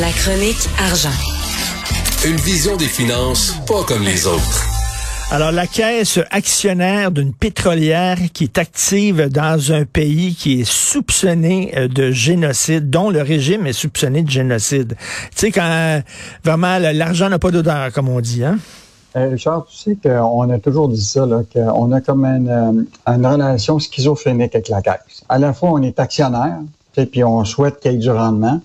La chronique argent. Une vision des finances pas comme les autres. Alors, la caisse actionnaire d'une pétrolière qui est active dans un pays qui est soupçonné euh, de génocide, dont le régime est soupçonné de génocide. Tu sais, quand euh, vraiment l'argent n'a pas d'odeur, comme on dit, hein? Euh, Richard, tu sais qu'on a toujours dit ça, qu'on a comme une, une, relation schizophrénique avec la caisse. À la fois, on est actionnaire, puis on souhaite qu'il y ait du rendement,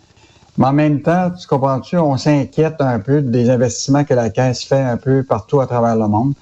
mais en même temps, tu comprends-tu, on s'inquiète un peu des investissements que la Caisse fait un peu partout à travers le monde.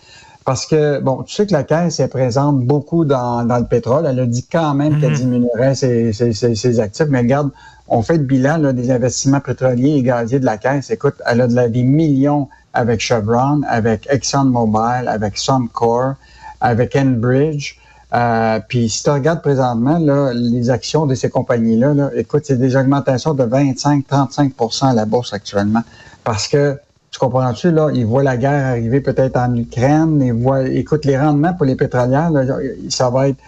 Parce que, bon, tu sais que la Caisse est présente beaucoup dans, dans le pétrole. Elle a dit quand même qu'elle mhm. diminuerait ses, ses, ses, actifs. Mais regarde, on fait le bilan là, des investissements pétroliers et gaziers de la Caisse. Écoute, elle a de la, des millions avec Chevron, avec ExxonMobil, avec Suncor, avec Enbridge. Euh, puis si tu regardes présentement là, les actions de ces compagnies-là, là, écoute, c'est des augmentations de 25-35% à la bourse actuellement. Parce que, tu comprends-tu, là, ils voient la guerre arriver peut-être en Ukraine, ils voient, écoute, les rendements pour les pétrolières, là, ça va être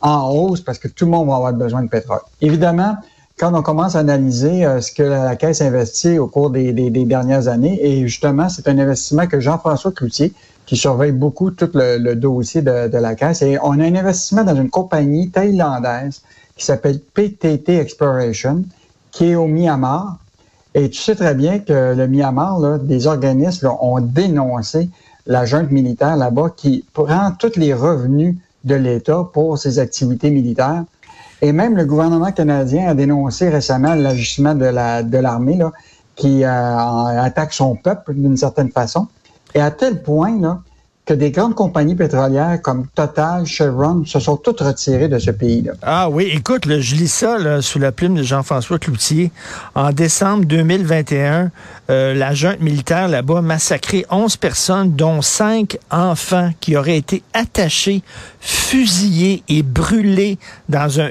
en hausse parce que tout le monde va avoir besoin de pétrole. Évidemment, quand on commence à analyser euh, ce que la, Caisse investit au cours des, des, des dernières années, et justement, c'est un investissement que Jean-François Cloutier, qui surveille beaucoup tout le, dossier de, la Caisse. Et on a un investissement dans une compagnie thaïlandaise qui s'appelle PTT Exploration, qui est au Myanmar. Et tu sais très bien que le Myanmar, là, des organismes ont dénoncé la junte militaire là-bas qui prend tous les revenus de l'État pour ses activités militaires. Et même le gouvernement canadien a dénoncé récemment l'agissement de la de l'armée qui euh, attaque son peuple d'une certaine façon. Et à tel point là, que des grandes compagnies pétrolières comme Total, Chevron se sont toutes retirées de ce pays-là. Ah oui, écoute, je lis ça sous la plume de Jean-François Cloutier. En décembre 2021, euh, la junte militaire là-bas a massacré 11 personnes, dont 5 enfants qui auraient été attachés, fusillés et brûlés dans un,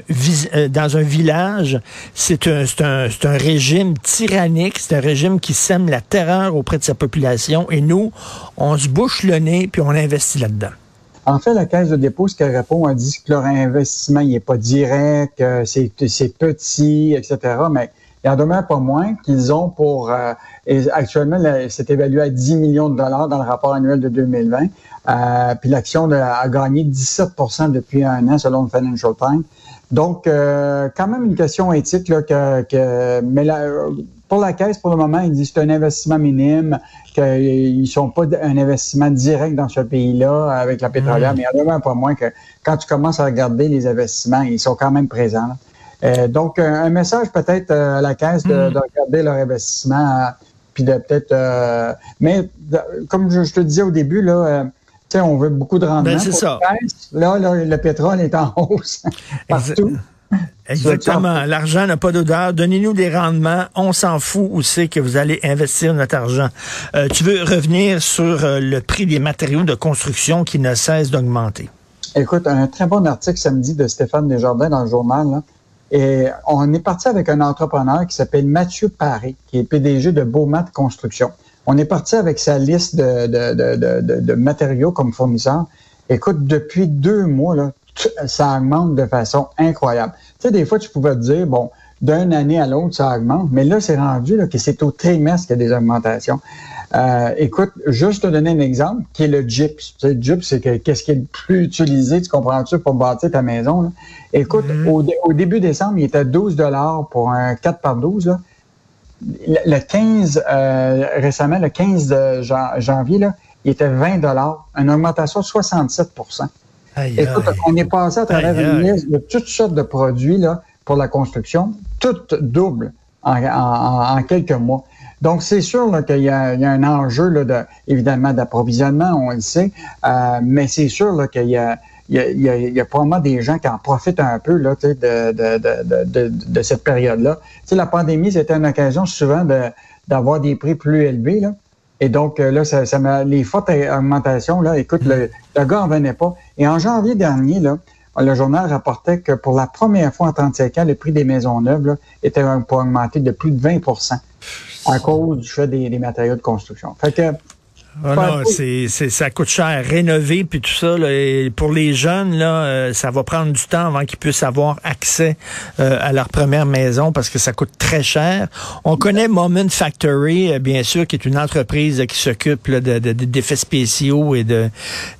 euh, village. C'est un, un, un régime tyrannique, c'est un régime qui sème la terreur auprès de sa population. Et nous, on se bouche le nez, puis on investit là-dedans. En fait, la Caisse de dépôt, ce qu'elle répond, elle dit que leur investissement n'est pas direct, c'est petit, etc. Mais il en demeure pas moins qu'ils ont pour... Euh, actuellement, c'est évalué à 10 millions de dollars dans le rapport annuel de 2020. Euh, puis l'action a gagné 17% depuis un an, selon le Financial Times. Donc, euh, quand même une question éthique là, que, que mais la, pour la caisse, pour le moment, ils disent que c'est un investissement minime, qu'ils ne sont pas un investissement direct dans ce pays-là avec la pétrolière, mm. mais il y en a pas moins que quand tu commences à regarder les investissements, ils sont quand même présents. Euh, donc, un, message peut-être euh, à la caisse de, mm. regarder leur investissement, euh, puis de peut-être... mais comme je, te disais au début, là, on veut beaucoup de rendement. Ben, c'est ça. Là, le pétrole est en hausse partout. Exactement. L'argent n'a pas d'odeur. Donnez-nous des rendements. On s'en fout où c'est que vous allez investir notre argent. Euh, tu veux revenir sur euh, le prix des matériaux de construction qui ne cesse d'augmenter? Écoute, un très bon article samedi de Stéphane Desjardins dans le journal. Et on est parti avec un entrepreneur qui s'appelle Mathieu Paré, qui est PDG de Beaumat Construction. On est parti avec sa liste de, matériaux comme fournisseur. Écoute, depuis deux mois, là, ça augmente de façon incroyable. Tu sais, des fois, tu pouvais te dire, bon, d'une année à l'autre, ça augmente, mais là, c'est rendu là, que c'est au trimestre qu'il y a des augmentations. Euh, écoute, juste te donner un exemple, qui est le gyps. Tu sais, le gyps, c'est qu'est-ce qui est le plus utilisé, tu comprends-tu, pour bâtir ta maison. Écoute, mm-hmm. au, début décembre, il était 12 dollars pour un 4 par 12. Le, 15, euh, récemment, le 15 de janvier, là, il était 20 dollars, une augmentation de 67% Écoute, on est passé à travers une liste de toutes sortes de produits là, pour la construction, toutes doubles en, quelques mois. Donc, c'est sûr qu'il y, y, a un enjeu, là, de, évidemment, d'approvisionnement, on le sait, euh, mais c'est sûr qu'il y a, il y, a, probablement des gens qui en profitent un peu là, de, cette période-là. La pandémie, c'était une occasion souvent d'avoir des prix plus élevés. Et donc, euh, là, ça, ça les fortes augmentations, là, écoute, le, gars en venait pas. Et en janvier dernier, là, le journal rapportait que pour la première fois en 35 ans, le prix des maisons neuves là, était pour augmenter de plus de 20% à cause du fait des, des matériaux de construction. Fait que Ah non, c'est, c'est, ça coûte cher. Rénover puis tout ça, là, et pour les jeunes, là, euh, ça va prendre du temps avant qu'ils puissent avoir accès euh, à leur première maison parce que ça coûte très cher. On connaît Moment Factory, euh, bien sûr, qui est une entreprise qui s'occupe de, de, d'effets spéciaux et de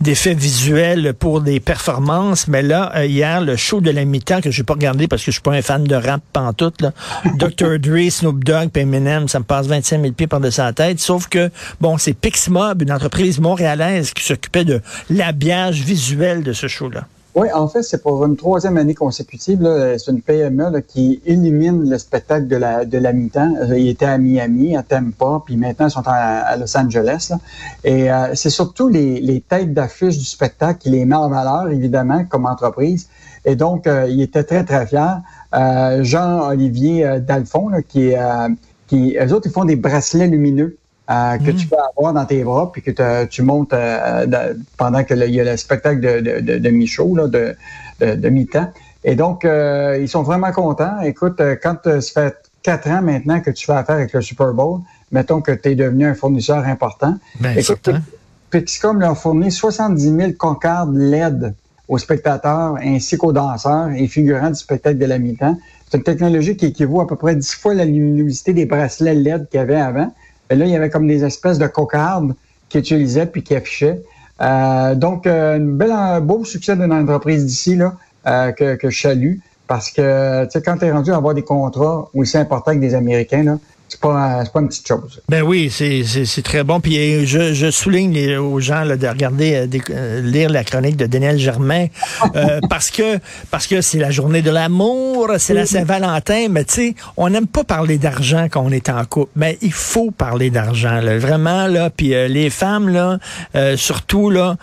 d'effets visuels pour des performances. Mais là, hier, le show de la mi-temps que j'ai pas regardé parce que je suis pas un fan de rap pantoute, là. Dr. Dre, Snoop Dogg, puis Eminem, ça me passe 25 000 pieds par-dessus la tête. Sauf que, bon, c'est Pixma une entreprise montréalaise qui s'occupait de l'habillage visuel de ce show-là. Oui, en fait, c'est pour une troisième année consécutive. C'est une PME qui élimine le spectacle de la, de la mi-temps. Euh, ils étaient à Miami, à Tampa, puis maintenant ils sont à, Los Angeles. Et euh, c'est surtout les, têtes d'affiche du spectacle qui les met en valeur, évidemment, comme entreprise. Et donc, euh, il était très, très fier. Jean-Olivier Dalphon, qui, qui, eux autres, ils font des bracelets lumineux euh, que tu mm. peux avoir dans tes bras, puis que tu montes euh, pendant que il y a le spectacle de, de, de, de mi-show, de, de, mi-temps. Et donc, euh, ils sont vraiment contents. Écoute, quand ça fait quatre ans maintenant que tu fais affaire avec le Super Bowl, mettons que tu es devenu un fournisseur important. Ben, Écoute, Pixcom leur fournit 70 000 concardes LED aux spectateurs ainsi qu'aux danseurs et figurants du spectacle de la mi-temps. C'est une technologie qui équivaut à peu près 10 fois la luminosité des bracelets LED qu'il y avait avant. Et là, il y avait comme des espèces de cocardes qui utilisaient puis qui affichaient. Euh, donc, euh, un bel, un beau succès d'une entreprise d'ici là euh, que, que je salue parce que tu sais quand tu es rendu à avoir des contrats aussi importants que des Américains là, c'est pas, pas une petite chose. Ben oui, c'est très bon. Puis euh, je, je souligne aux gens là, de regarder, euh, de, euh, lire la chronique de Daniel Germain parce que parce que c'est la journée de l'amour, c'est la Saint-Valentin, mais tu sais, on n'aime pas parler d'argent quand on est en couple. Mais il faut parler d'argent, vraiment là. Puis les femmes là, surtout là,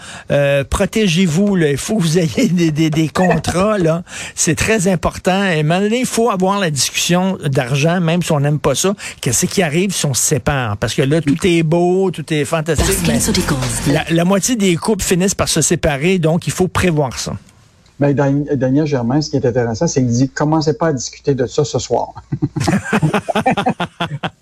protégez-vous. Il faut que vous ayez des, des, des contrats là. C'est très important. Et maintenant, il faut avoir la discussion d'argent, même si on n'aime pas ça Qu'est-ce qui arrive si on se sépare? Parce que là, tout est beau, tout est fantastique. la, la, moitié des couples finissent par se séparer, donc il faut prévoir ça. Mais Daniel Germain, ce qui est intéressant, c'est qu'il dit commencez pas à discuter de ça ce soir.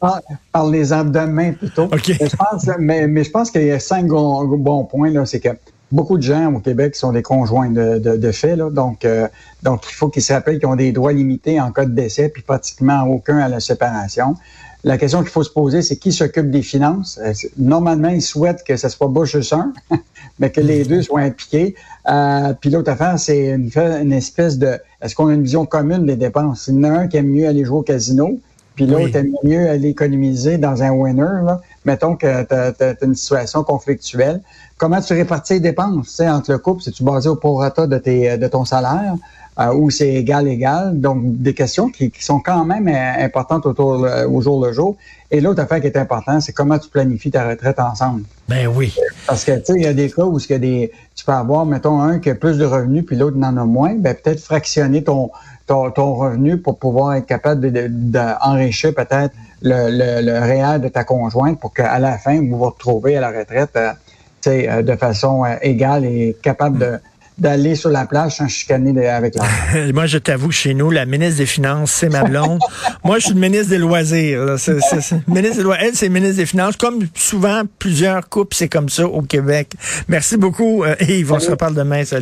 Parlez-en demain plutôt. Okay. Mais, je pense, mais, mais, je pense qu'il y a cinq bons points. là. C'est que beaucoup de gens au Québec sont des conjoints de, de, de fait. Là, donc, euh, donc, il faut qu'ils se rappellent qu'ils ont des droits limités en cas de décès, puis pratiquement aucun à la séparation. La question qu'il faut se poser, c'est qui s'occupe des finances? Euh, normalement, ils souhaitent que ce soit pas juste un, mais que les deux soient impliqués. Euh, puis l'autre affaire, c'est une, une, espèce de... Est-ce qu'on a une vision commune des dépenses? Il y en a un qui aime mieux aller jouer au casino, puis l'autre aime mieux aller économiser dans un winner. Là. Mettons que tu as, une situation conflictuelle. Comment tu répartis les dépenses entre le couple? C'est-tu basé au prorata de, tes, de ton salaire? Euh, ou c'est égal, égal? Donc, des questions qui, qui sont quand même euh, importantes autour, euh, au jour le jour. Et l'autre affaire qui est importante, c'est comment tu planifies ta retraite ensemble. Ben oui. Parce que, tu sais, il y a des cas où y a des, tu peux avoir, mettons, un qui a plus de revenus, puis l'autre n'en a moins. Ben, peut-être fractionner ton, ton, ton, revenu pour pouvoir être capable d'enrichir de, de, peut-être le, le, le, réel de ta conjointe pour qu'à la fin, vous vous retrouvez à la retraite, tu sais, de façon égale et capable de d'aller sur la plage sans chicaner avec la Moi, je t'avoue, chez nous, la ministre des Finances, c'est ma blonde. Moi, je suis le ministre des Loisirs. Ministre des Elle, c'est ministre des Finances. Comme souvent, plusieurs couples, c'est comme ça au Québec. Merci beaucoup, euh, Yves. On se reparle demain. Salut.